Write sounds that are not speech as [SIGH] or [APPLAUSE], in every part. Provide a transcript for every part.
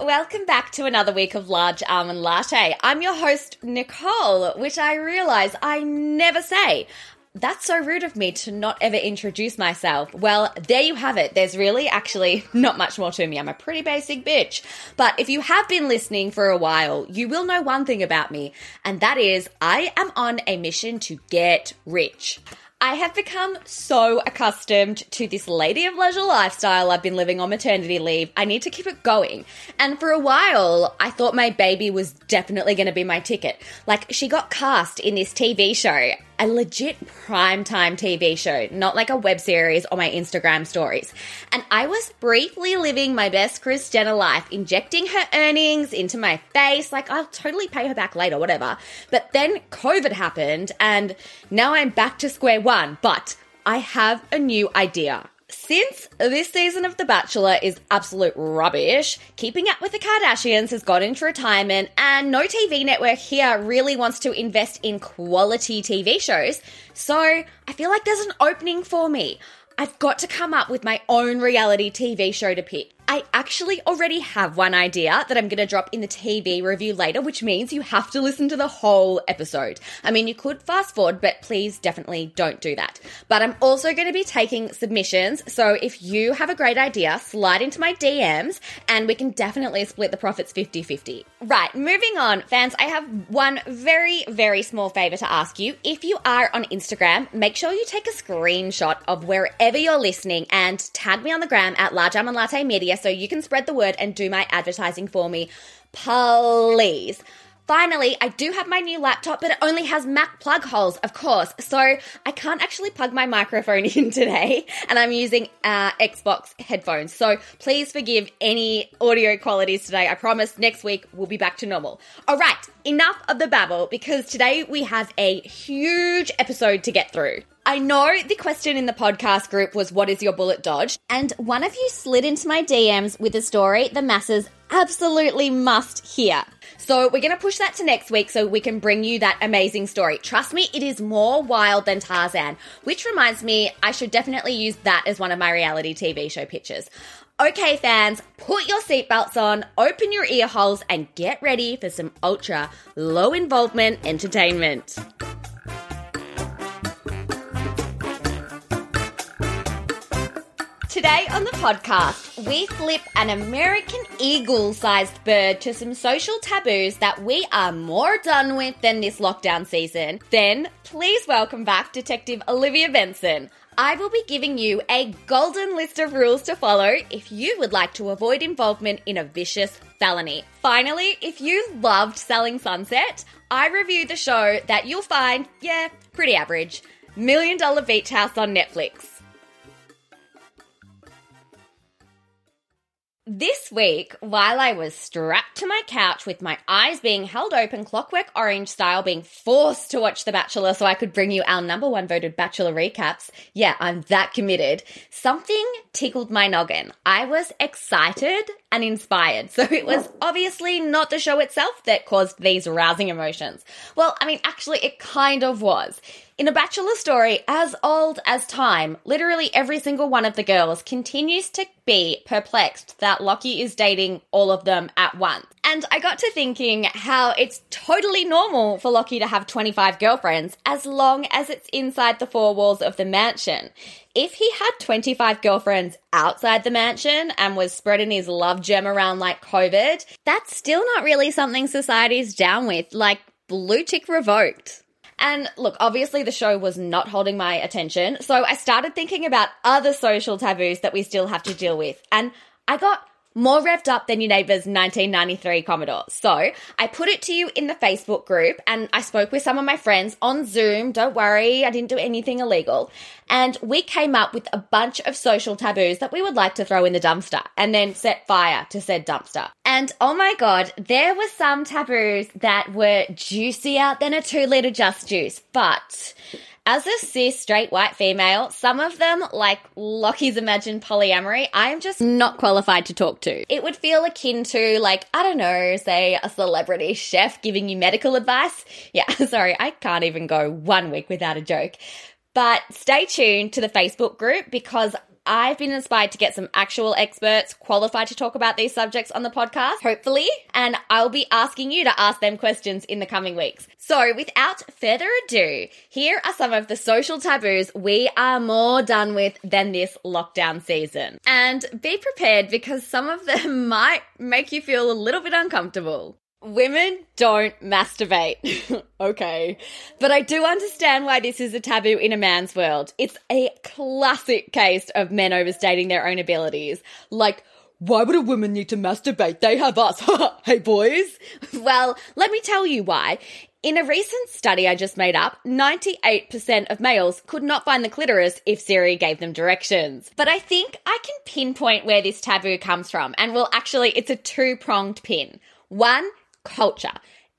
Welcome back to another week of Large Almond Latte. I'm your host, Nicole, which I realize I never say. That's so rude of me to not ever introduce myself. Well, there you have it. There's really actually [LAUGHS] not much more to me. I'm a pretty basic bitch. But if you have been listening for a while, you will know one thing about me, and that is I am on a mission to get rich. I have become so accustomed to this lady of leisure lifestyle I've been living on maternity leave. I need to keep it going. And for a while, I thought my baby was definitely going to be my ticket. Like, she got cast in this TV show, a legit primetime TV show, not like a web series or my Instagram stories. And I was briefly living my best Kris Jenner life, injecting her earnings into my face. Like, I'll totally pay her back later, whatever. But then COVID happened, and now I'm back to square one. But I have a new idea. Since this season of The Bachelor is absolute rubbish, Keeping Up with the Kardashians has gone into retirement, and no TV network here really wants to invest in quality TV shows. So I feel like there's an opening for me. I've got to come up with my own reality TV show to pick. I actually already have one idea that I'm going to drop in the TV review later, which means you have to listen to the whole episode. I mean, you could fast forward, but please definitely don't do that. But I'm also going to be taking submissions, so if you have a great idea, slide into my DMs and we can definitely split the profits 50 50. Right, moving on, fans, I have one very, very small favor to ask you. If you are on Instagram, make sure you take a screenshot of wherever you're listening and tag me on the gram at Large Almond Latte Media so you can spread the word and do my advertising for me, please. Finally, I do have my new laptop, but it only has Mac plug holes, of course. So I can't actually plug my microphone [LAUGHS] in today, and I'm using uh, Xbox headphones. So please forgive any audio qualities today. I promise next week we'll be back to normal. All right, enough of the babble because today we have a huge episode to get through. I know the question in the podcast group was, What is your bullet dodge? And one of you slid into my DMs with a story the masses absolutely must hear. So we're going to push that to next week so we can bring you that amazing story. Trust me, it is more wild than Tarzan, which reminds me, I should definitely use that as one of my reality TV show pitches. Okay, fans, put your seatbelts on, open your ear holes, and get ready for some ultra low involvement entertainment. Today on the podcast, we flip an American eagle sized bird to some social taboos that we are more done with than this lockdown season. Then, please welcome back Detective Olivia Benson. I will be giving you a golden list of rules to follow if you would like to avoid involvement in a vicious felony. Finally, if you loved Selling Sunset, I reviewed the show that you'll find, yeah, pretty average Million Dollar Beach House on Netflix. This week, while I was strapped to my couch with my eyes being held open, clockwork orange style, being forced to watch The Bachelor so I could bring you our number one voted Bachelor recaps, yeah, I'm that committed, something tickled my noggin. I was excited and inspired. So it was obviously not the show itself that caused these rousing emotions. Well, I mean, actually, it kind of was. In a Bachelor story as old as time, literally every single one of the girls continues to be perplexed that Locky is dating all of them at once. And I got to thinking how it's totally normal for Locky to have 25 girlfriends as long as it's inside the four walls of the mansion. If he had 25 girlfriends outside the mansion and was spreading his love gem around like COVID, that's still not really something society's down with, like blue tick revoked. And look, obviously the show was not holding my attention, so I started thinking about other social taboos that we still have to deal with. And I got more revved up than your neighbor's 1993 Commodore. So I put it to you in the Facebook group and I spoke with some of my friends on Zoom. Don't worry, I didn't do anything illegal. And we came up with a bunch of social taboos that we would like to throw in the dumpster and then set fire to said dumpster. And oh my God, there were some taboos that were juicier than a two liter just juice, but as a cis straight white female, some of them, like Locky's imagined polyamory, I'm just not qualified to talk to. It would feel akin to, like, I don't know, say a celebrity chef giving you medical advice. Yeah, [LAUGHS] sorry, I can't even go one week without a joke. But stay tuned to the Facebook group because I've been inspired to get some actual experts qualified to talk about these subjects on the podcast, hopefully, and I'll be asking you to ask them questions in the coming weeks. So, without further ado, here are some of the social taboos we are more done with than this lockdown season. And be prepared because some of them [LAUGHS] might make you feel a little bit uncomfortable. Women don't masturbate. [LAUGHS] okay. But I do understand why this is a taboo in a man's world. It's a classic case of men overstating their own abilities. Like, why would a woman need to masturbate? They have us. [LAUGHS] hey, boys. Well, let me tell you why. In a recent study I just made up, 98% of males could not find the clitoris if Siri gave them directions. But I think I can pinpoint where this taboo comes from. And well, actually, it's a two pronged pin. One, culture.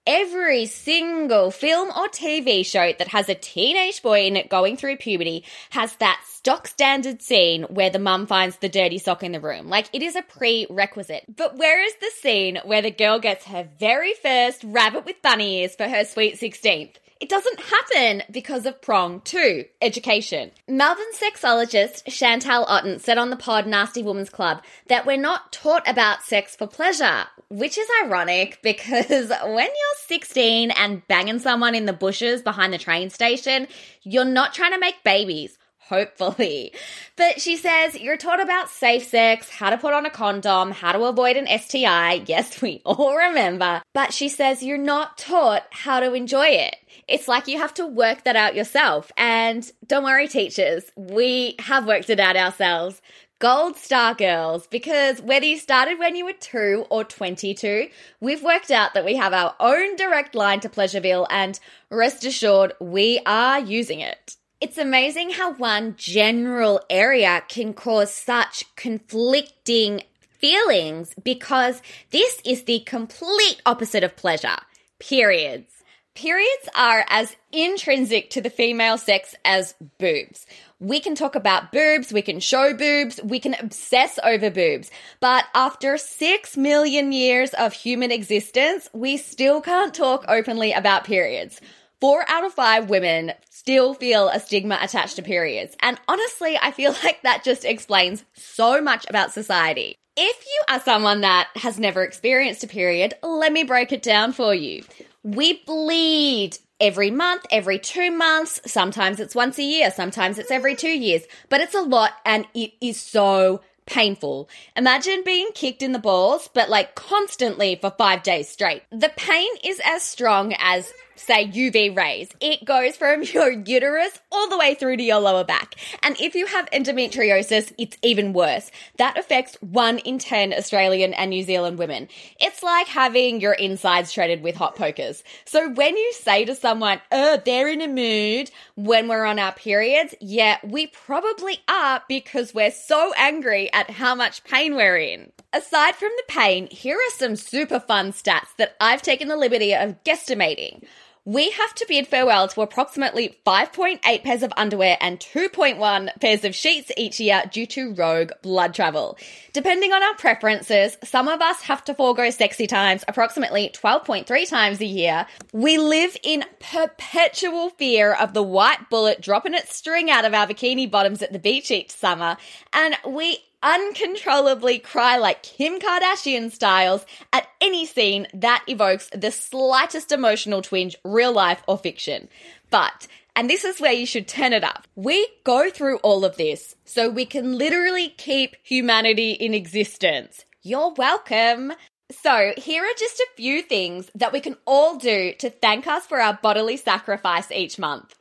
Every single film or TV show that has a teenage boy in it going through puberty has that stock standard scene where the mum finds the dirty sock in the room. Like it is a prerequisite. But where is the scene where the girl gets her very first rabbit with bunny ears for her sweet 16th? It doesn't happen because of prong two, education. Melbourne sexologist Chantelle Otten said on the pod Nasty Woman's Club that we're not taught about sex for pleasure, which is ironic [LAUGHS] because when you're 16 and banging someone in the bushes behind the train station, you're not trying to make babies hopefully. But she says you're taught about safe sex, how to put on a condom, how to avoid an STI. Yes, we [LAUGHS] all remember. But she says you're not taught how to enjoy it. It's like you have to work that out yourself. And don't worry, teachers, we have worked it out ourselves. Gold star girls, because whether you started when you were two or 22, we've worked out that we have our own direct line to Pleasureville, and rest assured, we are using it. It's amazing how one general area can cause such conflicting feelings because this is the complete opposite of pleasure. Periods. Periods are as intrinsic to the female sex as boobs. We can talk about boobs, we can show boobs, we can obsess over boobs. But after six million years of human existence, we still can't talk openly about periods. Four out of five women still feel a stigma attached to periods. And honestly, I feel [LAUGHS] like that just explains so much about society. If you are someone that has never experienced a period, let me break it down for you. We bleed every month, every two months. Sometimes it's once a year, sometimes it's every two years, but it's a lot and it is so painful. Imagine being kicked in the balls, but like constantly for five days straight. The pain is as strong as say UV rays. It goes from [LAUGHS] your uterus all the way through to your lower back. And if you have endometriosis, it's even worse. That affects one in 10 Australian and New Zealand women. It's like having your insides shredded with hot pokers. So when you say to someone, oh, they're in a mood when we're on our periods, yeah, we probably are because we're so angry at how much pain we're in. Aside from the pain, here are some super fun stats that I've taken the liberty of guesstimating we have to bid farewell to approximately 5.8 pairs of underwear and 2.1 pairs of sheets each year due to rogue blood travel. Depending on our preferences, some of us have to forego sexy times approximately 12.3 times a year. We live in perpetual fear of the white bullet dropping its string out of our bikini bottoms at the beach each summer, and we uncontrollably cry like Kim Kardashian styles at any scene that evokes the slightest emotional twinge, real life or fiction. But and this is where you should turn it up. We go through all of this so we can literally keep humanity in existence. You're welcome. So, here are just a few things that we can all do to thank us for our bodily sacrifice each month.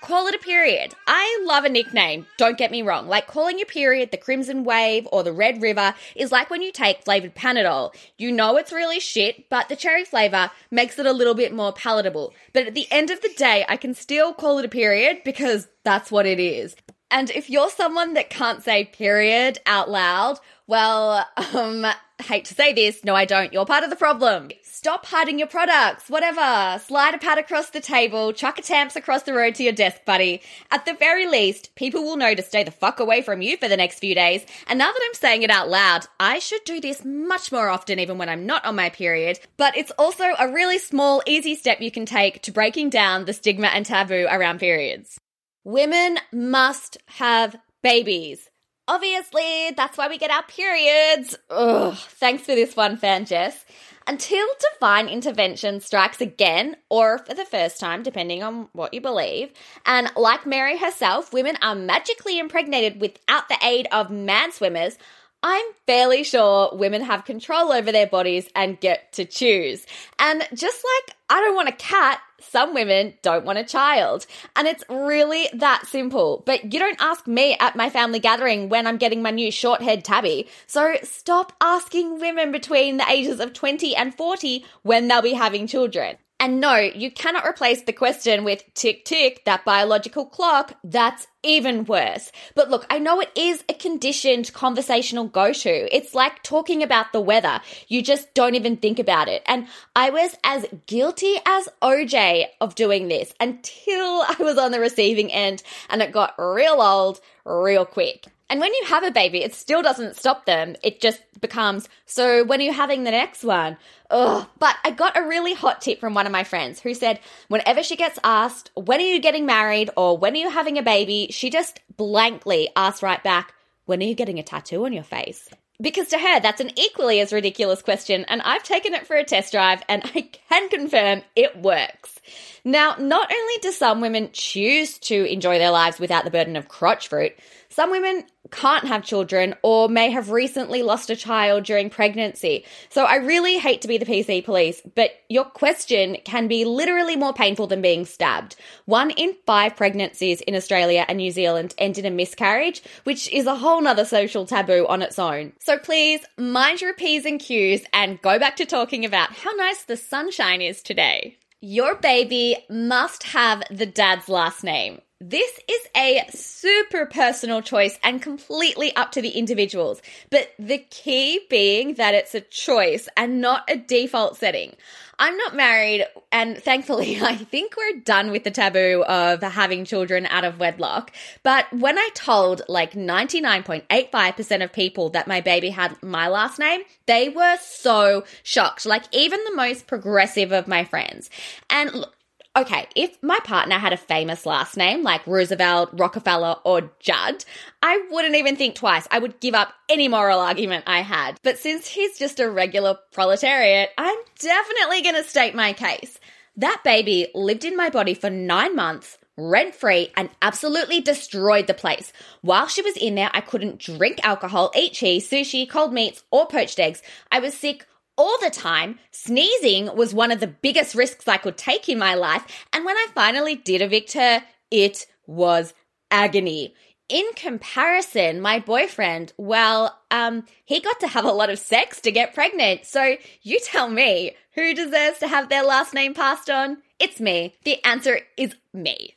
Call it a period. I love a nickname, don't get me wrong. Like calling your period the Crimson Wave or the Red River is like when you take flavored Panadol. You know it's really shit, but the cherry flavor makes it a little bit more palatable. But at the end of the day, I can still call it a period because that's what it is. And if you're someone that can't say period out loud, well, um, hate to say this, no, I don't. You're part of the problem. Stop hiding your products, whatever. Slide a pad across the table, chuck a tamps across the road to your desk, buddy. At the very least, people will know to stay the fuck away from you for the next few days. And now that I'm saying it out loud, I should do this much more often, even when I'm not on my period. But it's also a really small, easy step you can take to breaking down the stigma and taboo around periods. Women must have babies. Obviously, that's why we get our periods. Ugh, thanks for this one, fan Jess. Until divine intervention strikes again, or for the first time, depending on what you believe, and like Mary herself, women are magically impregnated without the aid of man swimmers, I'm fairly sure women have control over their bodies and get to choose. And just like I don't want a cat, some women don't want a child. And it's really that simple. But you don't ask me at my family gathering when I'm getting my new short haired tabby. So stop asking women between the ages of 20 and 40 when they'll be having children. And no, you cannot replace the question with tick tick, that biological clock. That's even worse. But look, I know it is a conditioned conversational go to. It's like talking about the weather. You just don't even think about it. And I was as guilty as OJ of doing this until [LAUGHS] I was on the receiving end and it got real old real quick. And when you have a baby, it still doesn't stop them. It just becomes, so when are you having the next one? Ugh. But I got a really hot tip from one of my friends who said whenever she gets asked, when are you getting married or when are you having a baby, she just blankly asks right back, when are you getting a tattoo on your face? Because to her, that's an equally as ridiculous question, and I've taken it for a test drive and I can confirm it works. Now, not only do some women choose to enjoy their lives without the burden of crotch fruit, some women can't have children or may have recently lost a child during pregnancy. So I really hate to be the PC police, but your question can be literally more painful than being stabbed. One in five pregnancies in Australia and New Zealand end in a miscarriage, which is a whole nother social taboo on its own. So please mind your P's and Q's and go back to talking about how nice the sunshine is today. Your baby must have the dad's last name. This is a super personal choice and completely up to the individuals, but the key being that it's a choice and not a default setting. I'm not married, and thankfully, [LAUGHS] I think we're done with the taboo of having children out of wedlock. But when I told like 99.85% of people that my baby had my last name, they were so shocked. Like, even the most progressive of my friends. And look, okay, if my partner had a famous last name like Roosevelt, Rockefeller, or Judd, I wouldn't even think twice. I would give up any moral argument I had. But since he's just a regular proletariat, I'm definitely going to state my case. That baby lived in my body for nine months, rent free, and absolutely destroyed the place. While she was in there, I couldn't drink alcohol, eat cheese, sushi, cold meats, or poached eggs. I was sick all the time. Sneezing was one of the biggest risks I could take in my life. And when I finally did evict her, it was agony. In comparison, my boyfriend, well, um, he got to have a lot of sex to get pregnant. So you tell me, who deserves to have their last name passed on? It's me. The answer is me.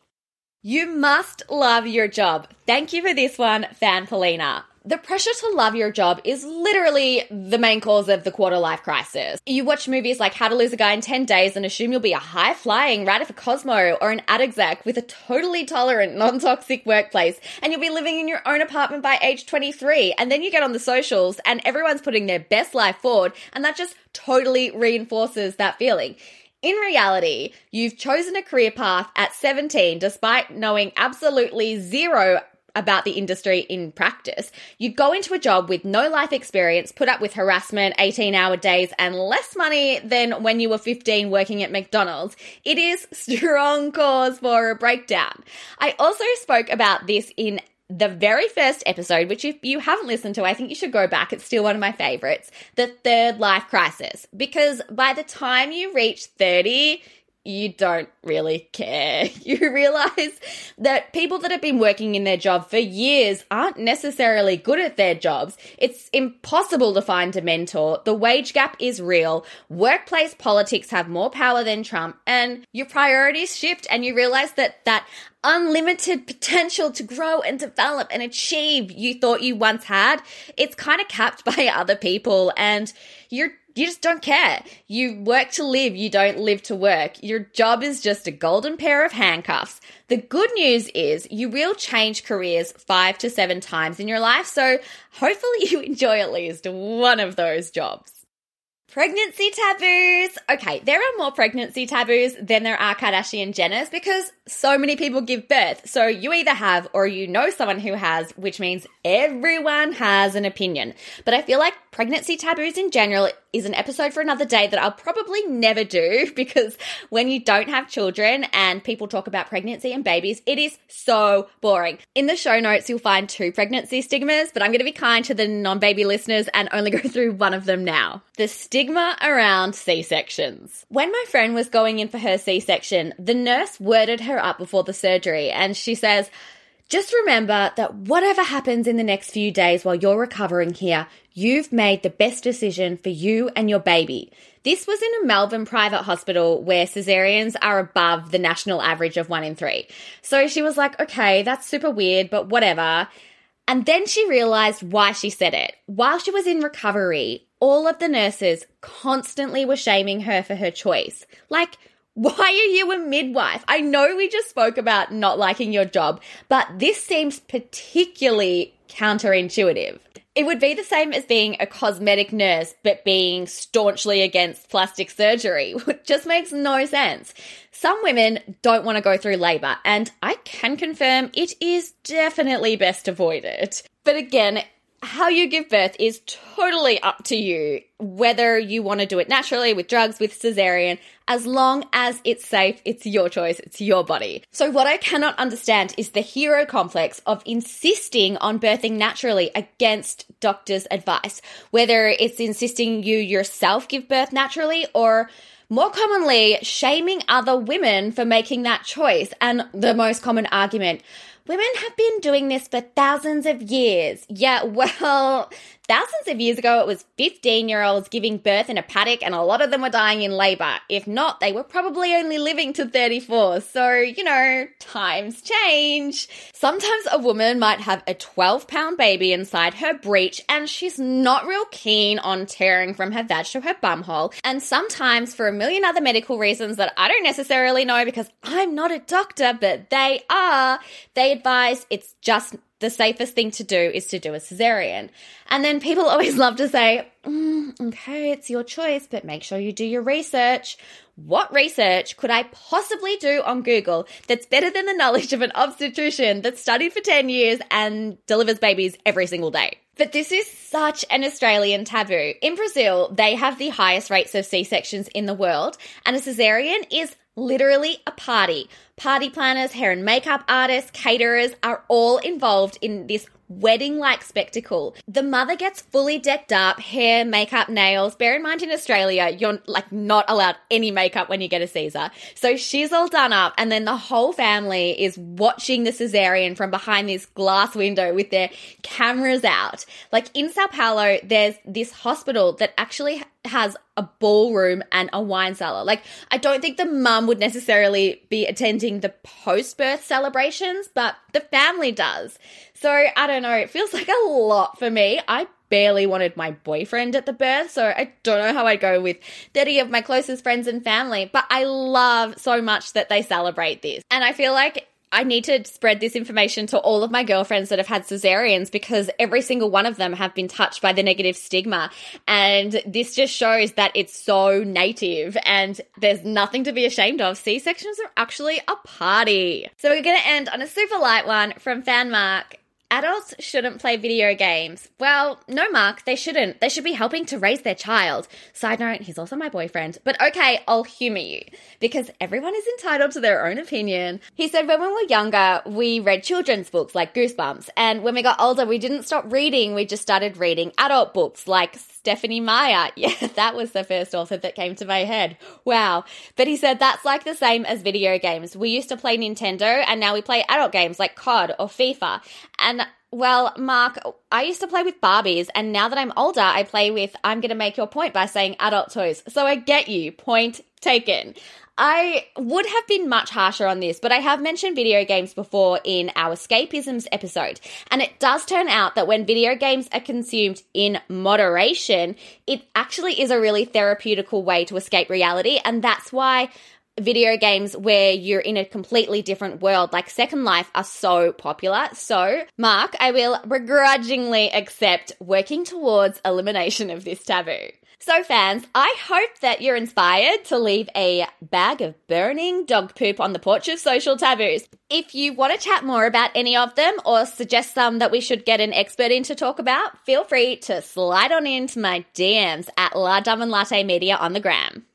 You must love your job. Thank you for this one, Fan Polina the pressure to love your job is literally the main cause of the quarter life crisis. You watch movies like How to Lose a Guy in 10 Days and assume you'll be a high flying writer for Cosmo or an ad exec with a totally tolerant, non toxic workplace, and you'll be living in your own apartment by age 23. And then you get on the socials and everyone's putting their best life forward, and that just totally reinforces that feeling. In reality, you've chosen a career path at 17 despite knowing absolutely zero about the industry in practice. You go into a job with no life experience, put up with harassment, 18 hour days, and less money than when you were 15 working at McDonald's. It is [LAUGHS] strong cause for a breakdown. I also spoke about this in the very first episode, which if you haven't listened to, I think you should go back. It's still one of my favorites, the third life crisis. Because by the time you reach 30, you don't really care. [LAUGHS] You realize that people that have been working in their job for years aren't necessarily good at their jobs. It's impossible to find a mentor. The wage gap is real. Workplace politics have more power than Trump and your priorities shift and you realize that that unlimited potential to grow and develop and achieve you thought you once had, it's kind of capped [LAUGHS] by other people and you're you just don't care. You work to live, you don't live to work. Your job is just a golden pair of handcuffs. The good news is you will change careers five to seven times in your life, so hopefully [LAUGHS] you enjoy at least one of those jobs. Pregnancy taboos. Okay, there are more pregnancy taboos than there are Kardashian Jenners because so many people give birth. So you either have or you know someone who has, which means everyone has an opinion. But I feel like pregnancy taboos in general is an episode for another day that I'll probably never do [LAUGHS] because when you don't have children and people talk about pregnancy and babies, it is so boring. In the show notes, you'll find two pregnancy stigmas, but I'm going to be kind to the non baby listeners and only go [LAUGHS] through one of them now. The stigma around C sections. When my friend was going in for her C section, the nurse worded her up before the surgery and she says, just remember that whatever happens in the next few days while you're recovering here, you've made the best decision for you and your baby. This was in a Melbourne private hospital where cesareans are above the national average of one in three. So she was like, okay, that's super weird, but whatever. And then she realized why she said it. While she was in recovery, all of the nurses constantly were shaming her for her choice. Like, why are you a midwife? I know we just spoke about not liking your job, but this seems particularly counterintuitive. It would be the same as being a cosmetic nurse, but being staunchly against plastic surgery, [LAUGHS] which just makes no sense. Some women don't want to go through labor, and I can confirm it is definitely best avoided. But again, how you give birth is totally up to you, whether you want to do it naturally with drugs, with cesarean, as long as it's safe, it's your choice, it's your body. So, what I cannot understand is the hero complex of insisting on birthing naturally against doctors' advice, whether it's insisting you yourself give birth naturally or more commonly shaming other women for making that choice. And the most common argument, Women have been doing this for thousands of years. Yeah, [LAUGHS] well, thousands of years ago, it was 15 year olds giving birth in a paddock, and a lot of them were dying in labor. If not, they were probably only living to 34. So, you know, times change. Sometimes a woman might have a 12 pound baby inside her breech, and she's not real keen on tearing from her vag to her bumhole. And sometimes, for a million other medical reasons that I don't necessarily know because I'm not a doctor, but they are, they advise it's just the safest thing to do is to do a cesarean. And then people [LAUGHS] always love to say, mm, okay, it's your choice, but make sure you do your research. What research could I possibly do on Google that's better than the knowledge of an obstetrician that's studied for 10 years and delivers babies every single day? But this is such an Australian taboo. In Brazil, they have the highest rates of C sections in the world, and a cesarean is literally a party. Party planners, hair and makeup artists, caterers are all involved in this wedding like spectacle. The mother gets fully decked up, hair, makeup, nails. Bear in mind in Australia, you're like not allowed any makeup when you get a Caesar. So she's all done up, and then the whole family is watching the cesarean from behind this glass window with their cameras out. Like in Sao Paulo, there's this hospital that actually has a ballroom and a wine cellar. Like, I don't think the mum would necessarily be attending the post birth celebrations, but the family does. So I don't know. It feels like a lot for me. I barely wanted my boyfriend at the birth, so I don't know how I'd go with 30 of my closest friends and family, but I love so much that they celebrate this. And I feel like I need to spread this information to all of my girlfriends that have had cesareans because every single one of them have been touched by the negative stigma. And this just shows that it's so native and there's nothing to be ashamed of. C sections are actually a party. So we're going to end on a super light one from Fan Mark adults shouldn't play video games. Well, no, Mark, they shouldn't. They should be helping to raise their child. Side note, he's also my boyfriend. But okay, I'll humor you because everyone is entitled to their own opinion. He said when we were younger, we read children's books like Goosebumps. And when we got older, we didn't stop reading. We just started reading adult books like Stephenie Meyer. [LAUGHS] Yeah, that was the first author that came to my head. Wow. But he said that's like the same as video games. We used to play Nintendo and now we play adult games like COD or FIFA. And well, Mark, I used to play with Barbies, and now that I'm older, I play with I'm going to make your point by saying adult toys. So I get you. Point taken. I would have been much harsher on this, but I have mentioned video games before in our escapisms episode. And it does turn out that when video games are consumed in moderation, it actually is a really therapeutical way to escape reality. And that's why video games where you're in a completely different world like Second Life are so popular. So, Mark, I will begrudgingly accept working towards elimination of this taboo. So, fans, I hope that you're inspired to leave a bag of burning dog poop on the porch of social taboos. If you want to chat more about any of them or suggest some that we should get an expert in to talk about, feel free to slide on into my DMs at Large Almond Latte Media on the gram.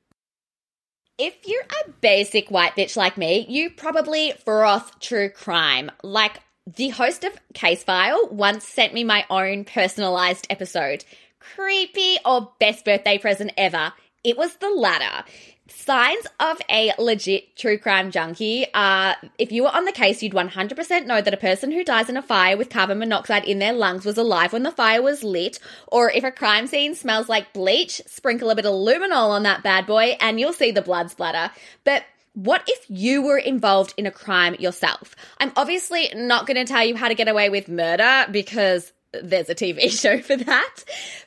If you're a basic white bitch like me, you probably froth true crime. Like the host of Case File once sent me my own personalized episode creepy or best birthday present ever. It was the latter. Signs of a legit true crime junkie are if you were on the case, you'd 100% know that a person who dies in a fire with carbon monoxide in their lungs was alive when the fire was lit. Or if a crime scene smells like bleach, sprinkle a bit of luminol on that bad boy and you'll see the blood splatter. But what if you were involved in a crime yourself? I'm obviously not going to tell you how to get away with murder because there's a TV [LAUGHS] show for that.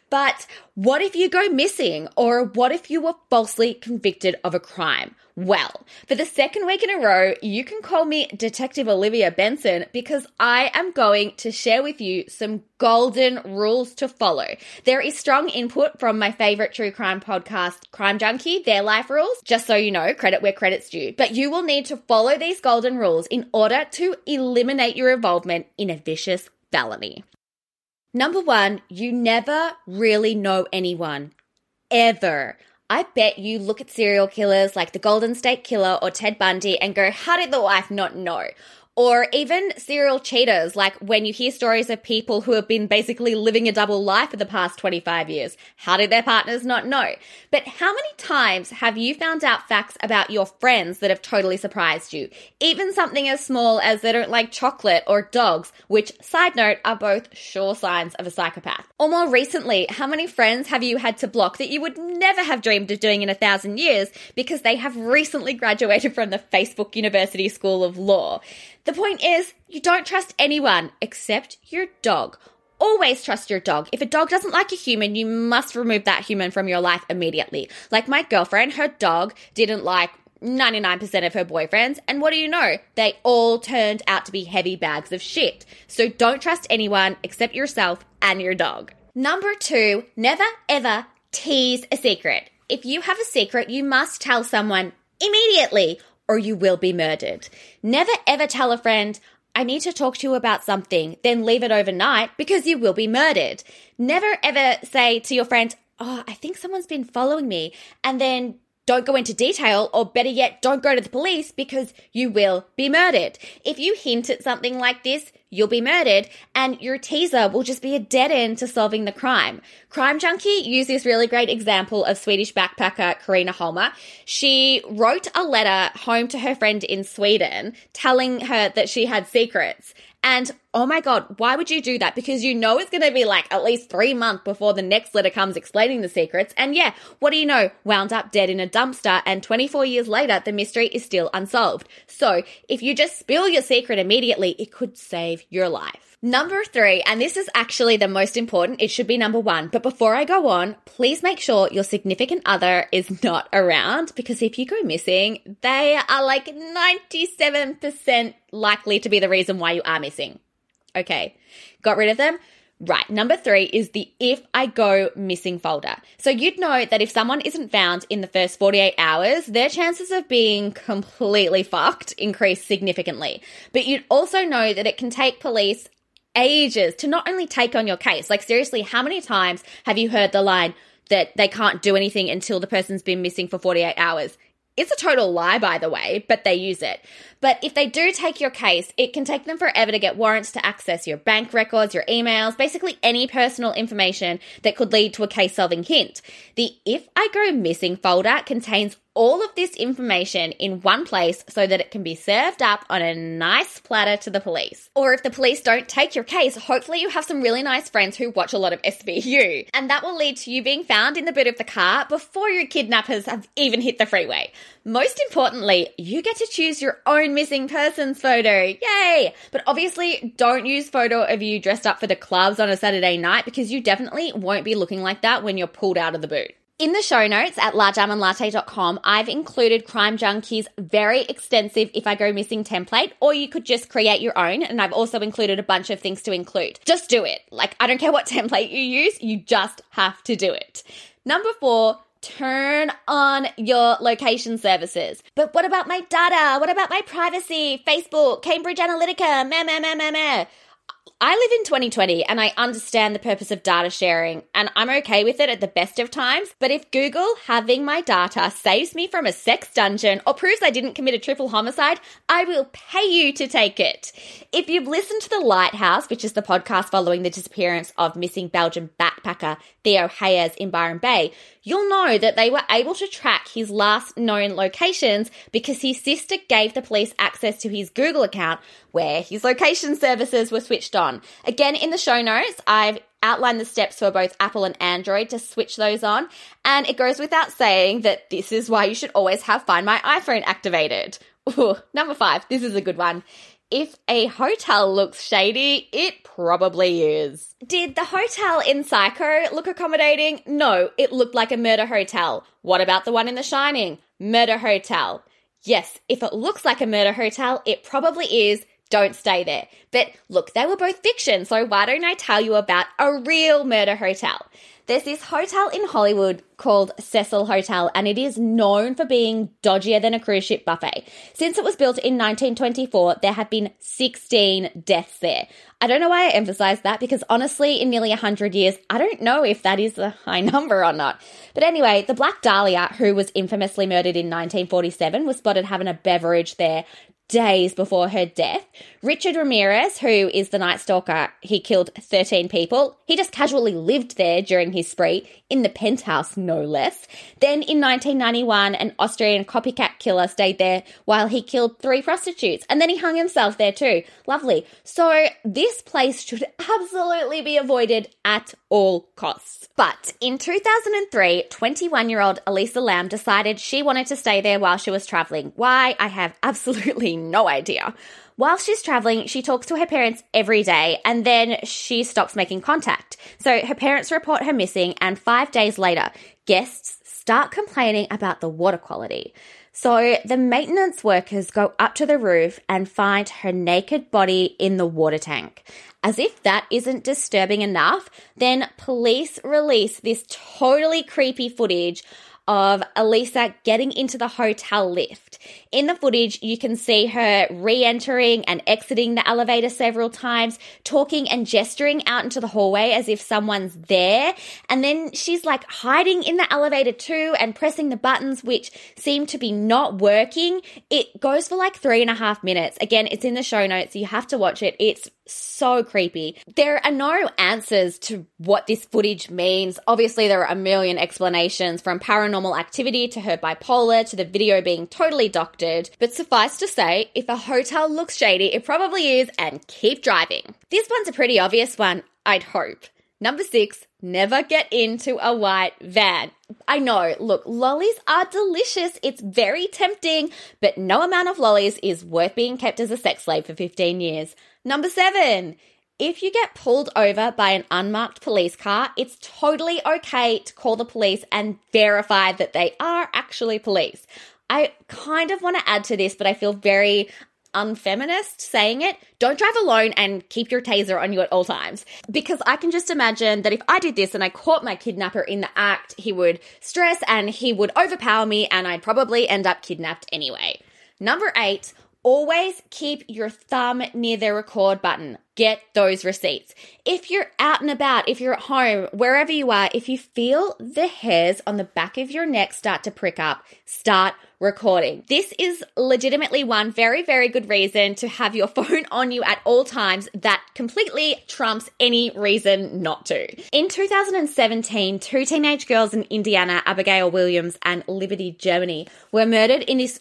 But what if you go missing? Or what if you were falsely convicted of a crime? Well, for the second week in a row, you can call me Detective Olivia Benson because I am going to share with you some golden rules to follow. There is strong input from my favorite true crime podcast, Crime Junkie, their life rules. Just so you know, credit where credit's due. But you will need to follow these golden rules in order to eliminate your involvement in a vicious felony. Number one, you never really know anyone. Ever. I bet you look at serial killers like the Golden State Killer or Ted Bundy and go, how did the wife not know? Or even serial cheaters, like when you hear stories of people who have been basically living a double life for the past 25 years. How did their partners not know? But how many times have you found out facts about your friends that have totally surprised you? Even something as small as they don't like chocolate or dogs, which, side note, are both sure signs of a psychopath. Or more recently, how many friends have you had to block that you would never have dreamed of doing in a thousand years because they have recently graduated from the Facebook University School of Law? The point is, you don't trust anyone except your dog. Always trust your dog. If a dog doesn't like a human, you must remove that human from your life immediately. Like my girlfriend, her dog didn't like 99% of her boyfriends, and what do you know? They all turned out to be heavy bags of shit. So don't trust anyone except yourself and your dog. Number two, never ever tease a secret. If you have a secret, you must tell someone immediately or you will be murdered. Never ever tell a friend, I need to talk to you about something, then leave it overnight because you will be murdered. Never ever say to your friend, Oh, I think someone's been following me, and then don't go into detail, or better yet, don't go to the police because you will be murdered. If you hint at something like this, you'll be murdered, and your teaser will just be a dead end to solving the crime. Crime Junkie used this really great example of Swedish backpacker Karina Holmer. She wrote a letter home to her friend in Sweden telling her that she had secrets. And oh my God, why would you do that? Because you know it's going to be like at least three months before the next letter comes explaining the secrets. And yeah, what do you know? Wound up dead in a dumpster, and 24 years later, the mystery is still unsolved. So if you just spill your secret immediately, it could save your life. Number three, and this is actually the most important, it should be number one. But before I go on, please make sure your significant other is not around because if you go missing, they are like 97% likely to be the reason why you are missing. Okay, got rid of them? Right, number three is the if I go missing folder. So you'd know that if someone isn't found in the first 48 hours, their chances of being completely fucked increase significantly. But you'd also know that it can take police ages to not only take on your case, like seriously, how many times have you heard the line that they can't do anything until the person's been missing for 48 hours? It's a total lie, by the way, but they use it. But if they do take your case, it can take them forever to get warrants to access your bank records, your emails, basically any personal information that could lead to a case solving hint. The If I Go Missing folder contains all of this information in one place so that it can be served up on a nice platter to the police. Or if the police don't take your case, hopefully you have some really nice friends who watch a lot of SVU. And that will lead to you being found in the boot of the car before your kidnappers have even hit the freeway. Most importantly, you get to choose your own missing persons photo. Yay! But obviously, don't use photo of you dressed up for the clubs on a Saturday night because you definitely won't be looking like that when you're pulled out of the boot. In the show notes at largealmondlatte.com, I've included Crime Junkie's very extensive If I Go Missing template, or you could just create your own. And I've also included a bunch of things to include. Just do it. Like, I don't care what [LAUGHS] template you use, you just have to do it. Number four, turn on your location services. But what about my data? What about my privacy? Facebook, Cambridge Analytica, meh, meh, meh, meh, meh. I live in 2020 and I understand the purpose of data sharing and I'm okay with it at the best of times. But if Google having my data saves me from a sex dungeon or proves I didn't commit a triple homicide, I will pay you to take it. If you've listened to The Lighthouse, which is the podcast following the disappearance of missing Belgian backpacker Theo Hayez in Byron Bay, you'll know that they were able to track his last known locations because his sister gave the police access to his Google account where his location services were switched on. Again, in the show notes, I've outlined the steps for both Apple and Android to switch those on. And it goes without saying that this is why you should always have Find My iPhone activated. [LAUGHS] Ooh, number five, this is a good one. If a hotel looks shady, it probably is. Did the hotel in Psycho look accommodating? No, it looked like a murder hotel. What about the one in The Shining? Murder hotel. Yes, if it looks like a murder hotel, it probably is don't stay there. But look, they were both fiction, so why don't I tell you about a real murder hotel? There's this hotel in Hollywood called Cecil Hotel, and it is known for being dodgier than a cruise ship buffet. Since it was built in 1924, there have been 16 deaths there. I don't know why I emphasize that because honestly, in nearly 100 years, I don't know if that is a high [LAUGHS] number or not. But anyway, the Black Dahlia, who was infamously murdered in 1947, was spotted having a beverage there days before her death. Richard Ramirez, who is the Night Stalker, he killed 13 people. He just casually lived there during his spree, in the penthouse, no less. Then in 1991, an Austrian copycat killer stayed there while he killed three prostitutes. And then he hung himself there too. Lovely. So this place should [LAUGHS] absolutely be avoided at all costs. But in 2003, 21 year old Elisa Lam decided she wanted to stay there while she was traveling. Why? I have [LAUGHS] absolutely no idea. While she's traveling, she talks to her parents every day and then she stops making contact. So her parents report her missing, and five days later, guests start complaining about the water quality. So the maintenance workers go up to the roof and find her naked body in the water tank. As if that isn't disturbing enough, then police release this totally creepy footage of Elisa getting into the hotel lift. In the footage, you can see her re entering and exiting the elevator several times, talking and gesturing out into the hallway as if someone's there. And then she's like hiding in the elevator too and pressing the buttons, which seem to be not working. It goes for like three and a half minutes. Again, it's in the show notes. You have to watch it. It's so creepy. There are no answers to what this footage means. Obviously, there are a million explanations from paranormal activity to her bipolar to the video being totally doctored. But suffice to say, if a hotel looks shady, it probably is, and keep driving. This one's a pretty obvious one, I'd hope. Number six, never get into a white van. I know, look, lollies are delicious. It's very tempting, but no amount of lollies is worth being kept as a sex slave for 15 years. Number seven, if you get pulled over by an unmarked police car, it's totally okay to call the police and verify that they are actually police. I kind of want to add to this, but I feel very unfeminist saying it. Don't drive alone and keep your taser on you at all times. Because I can just imagine that if I did this and I caught my kidnapper in the act, he would stress and he would overpower me and I'd probably end up kidnapped anyway. Number eight, Always keep your thumb near the record button. Get those receipts. If you're out and about, if you're at home, wherever you are, if you feel the hairs on the back of your neck start to prick up, start recording. This is legitimately one very, very good reason to have your [LAUGHS] phone on you at all times that completely trumps any reason not to. In 2017, two teenage girls in Indiana, Abigail Williams and Liberty German, were murdered in this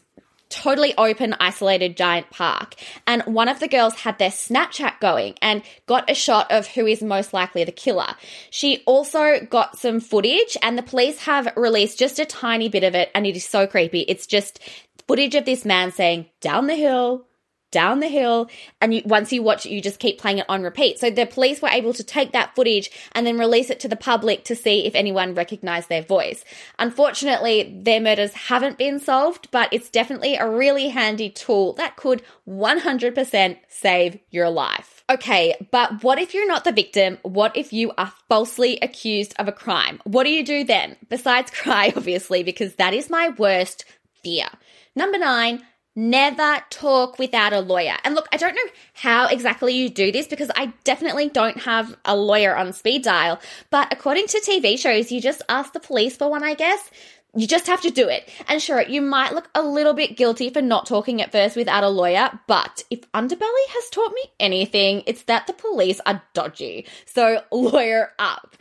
totally open, isolated giant park. And one of the girls had their Snapchat going and got a shot of who is most likely the killer. She also got some footage, and the police have released just a tiny bit of it, and it is so creepy. It's just footage of this man saying, down the hill, down the hill and you, once you watch it you just keep playing it on repeat so the police were able to take that footage and then release it to the public to see if anyone recognized their voice unfortunately their murders haven't been solved but it's definitely a really handy tool that could 100% save your life Okay, but what if you're not the victim? What if you are falsely accused of a crime? What do you do then? Besides [LAUGHS] cry, obviously, because that is my worst fear. Number nine, Never talk without a lawyer. And look, I don't know how exactly you do this because I definitely don't have a lawyer on speed dial. But according to TV shows, you just ask the police for one, I guess. You just have to do it. And sure, you might look a little bit guilty for not talking at first without a lawyer, but if Underbelly has taught me anything, it's that the police are dodgy. So [LAUGHS] lawyer up.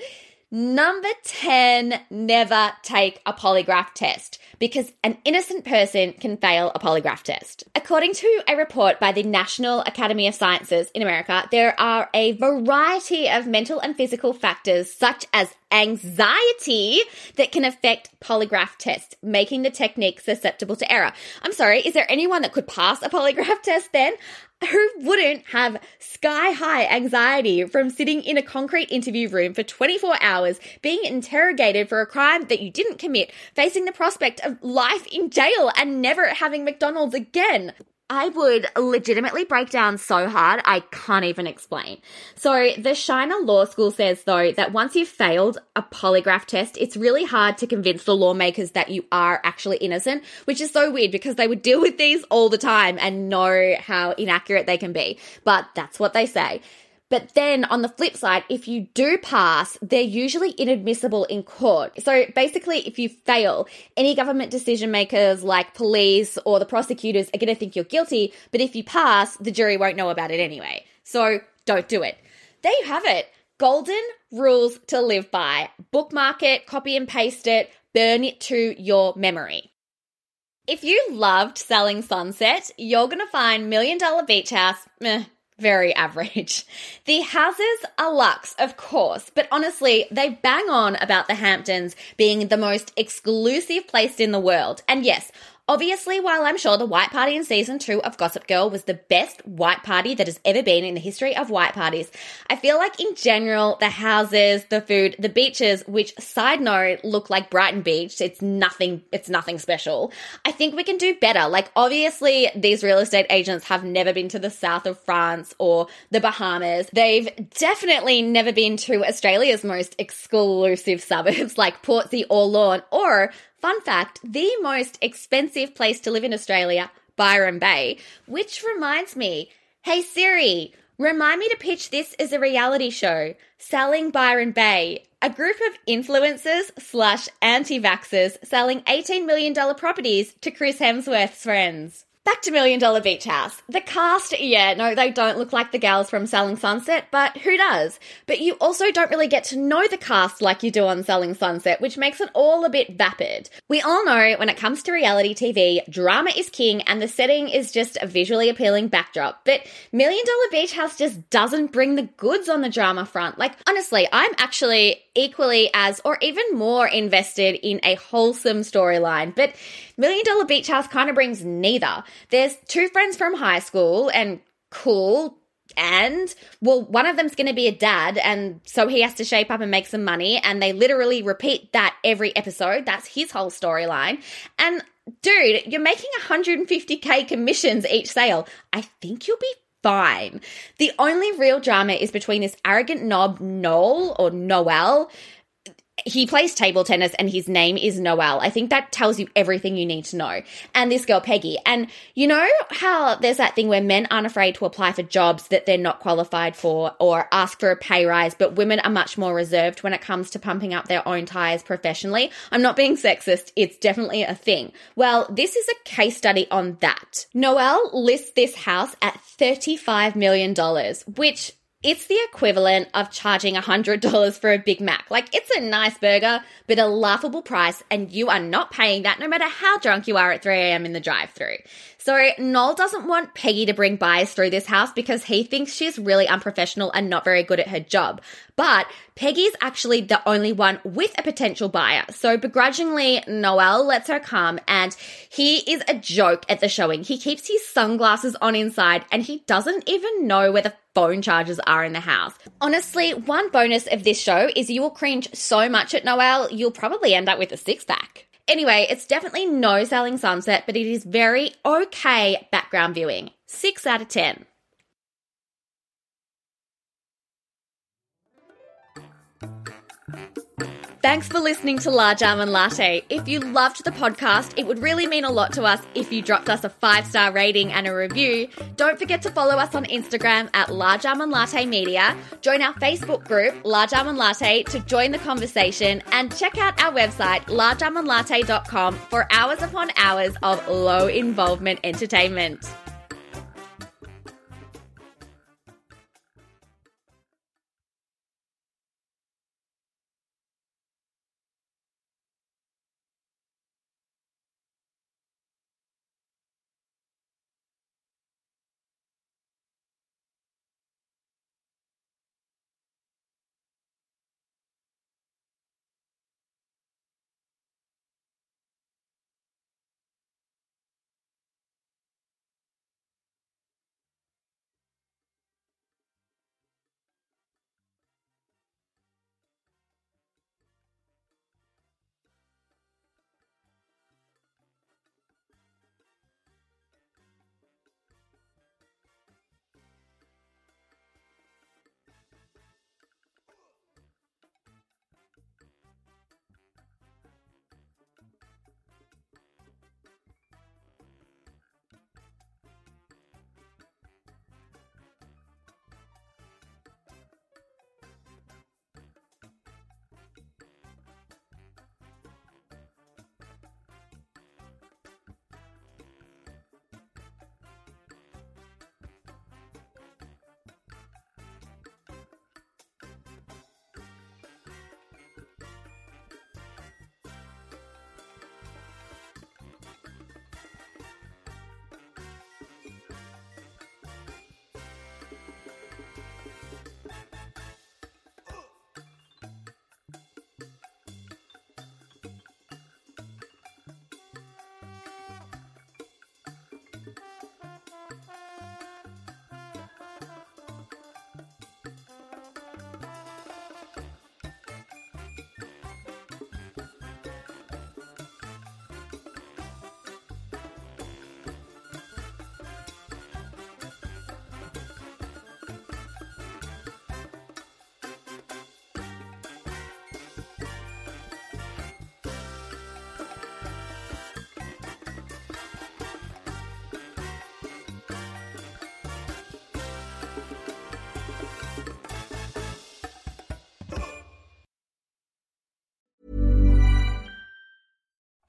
Number 10, never take a polygraph test because an innocent person can fail a polygraph test. According to a report by the National Academy of Sciences in America, there are a variety of mental and physical factors such as anxiety that can affect polygraph tests, making the technique susceptible to error. I'm sorry, is there anyone that could pass a polygraph [LAUGHS] test then? who wouldn't have sky high anxiety from sitting in a concrete interview room for 24 hours, being interrogated for a crime that you didn't commit, facing the prospect of life in jail and never having McDonald's again? I would legitimately break down so hard, I can't even explain. So, the Shiner Law School says, though, that once you've failed a polygraph test, it's really hard to convince the lawmakers that you are actually innocent, which is so weird because they would deal with these all the time and know how inaccurate they can be. But that's what they say. But then on the flip side, if you do pass, they're usually inadmissible in court. So basically, if you fail, any government decision makers like police or the prosecutors are going to think you're guilty. But if you pass, the jury won't know about it anyway. So don't do it. There you have it. Golden rules to live by. Bookmark it, copy and paste it, burn it to your memory. If you loved Selling Sunset, you're going to find Million Dollar Beach House. Eh, very average. [LAUGHS] The houses are luxe, of course, but honestly, they bang on about the Hamptons being the most exclusive place in the world. And yes, Obviously, while I'm sure the white party in season two of Gossip Girl was the best white party that has ever been in the history of white parties, I feel like in general, the houses, the food, the beaches, which side note look like Brighton Beach, it's nothing, it's nothing special. I think we can do better. Like, obviously, these real estate agents have never been to the south of France or the Bahamas. They've definitely never been to Australia's most exclusive [LAUGHS] suburbs like Portsea or Lorne or Fun fact the most expensive place to live in Australia, Byron Bay, which reminds me hey Siri, remind me to pitch this as a reality show Selling Byron Bay, a group of influencers slash anti vaxxers selling $18 million properties to Chris Hemsworth's friends. Back to Million Dollar Beach House. The cast, yeah, no, they don't look like the gals from Selling Sunset, but who does? But you also don't really get to know the cast like you do on Selling Sunset, which makes it all a bit vapid. We all know when it comes to reality TV, drama is king and the setting is just a visually appealing backdrop. But Million Dollar Beach House just doesn't bring the goods on the drama front. Like, honestly, I'm actually equally as or even more invested in a wholesome storyline. But Million Dollar Beach House kind of brings neither. There's two friends from high school and cool. And well, one of them's going to be a dad, and so he has to shape up and make some money. And they literally repeat that every episode. That's his whole storyline. And dude, you're making 150k commissions each sale. I think you'll be fine. The only real drama is between this arrogant knob, Noel or Noel. He plays table tennis and his name is Noel. I think that tells you everything you need to know. And this girl, Peggy. And you know how there's that thing where men aren't afraid to apply for jobs that they're not qualified for or ask for a pay rise, but women are much more reserved when it comes to pumping up their own tires professionally. I'm not being sexist, it's definitely a thing. Well, this is a case study on that. Noel lists this house at $35 million, which it's the equivalent of charging $100 for a Big Mac. Like, it's a nice burger, but a laughable price, and you are not paying that no matter how drunk you are at 3 a.m. in the drive through. So, Noel doesn't want Peggy to bring buyers through this house because he thinks she's really unprofessional and not very good at her job. But Peggy's actually the only one with a potential buyer. So, begrudgingly, Noel lets her come, and he is a joke at the showing. He keeps his sunglasses on inside, and he doesn't even know where the phone chargers are in the house. Honestly, one bonus of this show is you will cringe so much at Noel, you'll probably end up with a six pack. Anyway, it's definitely no selling sunset, but it is very okay background viewing. 6 out of 10. Thanks for listening to Large Almond Latte. If you loved the podcast, it would really mean a lot to us if you dropped us a five star rating and a review. Don't forget to follow us on Instagram at Large Almond Latte Media. Join our Facebook group, Large Almond Latte, to join the conversation and check out our website, largealmondlatte.com, for hours upon hours of low involvement entertainment.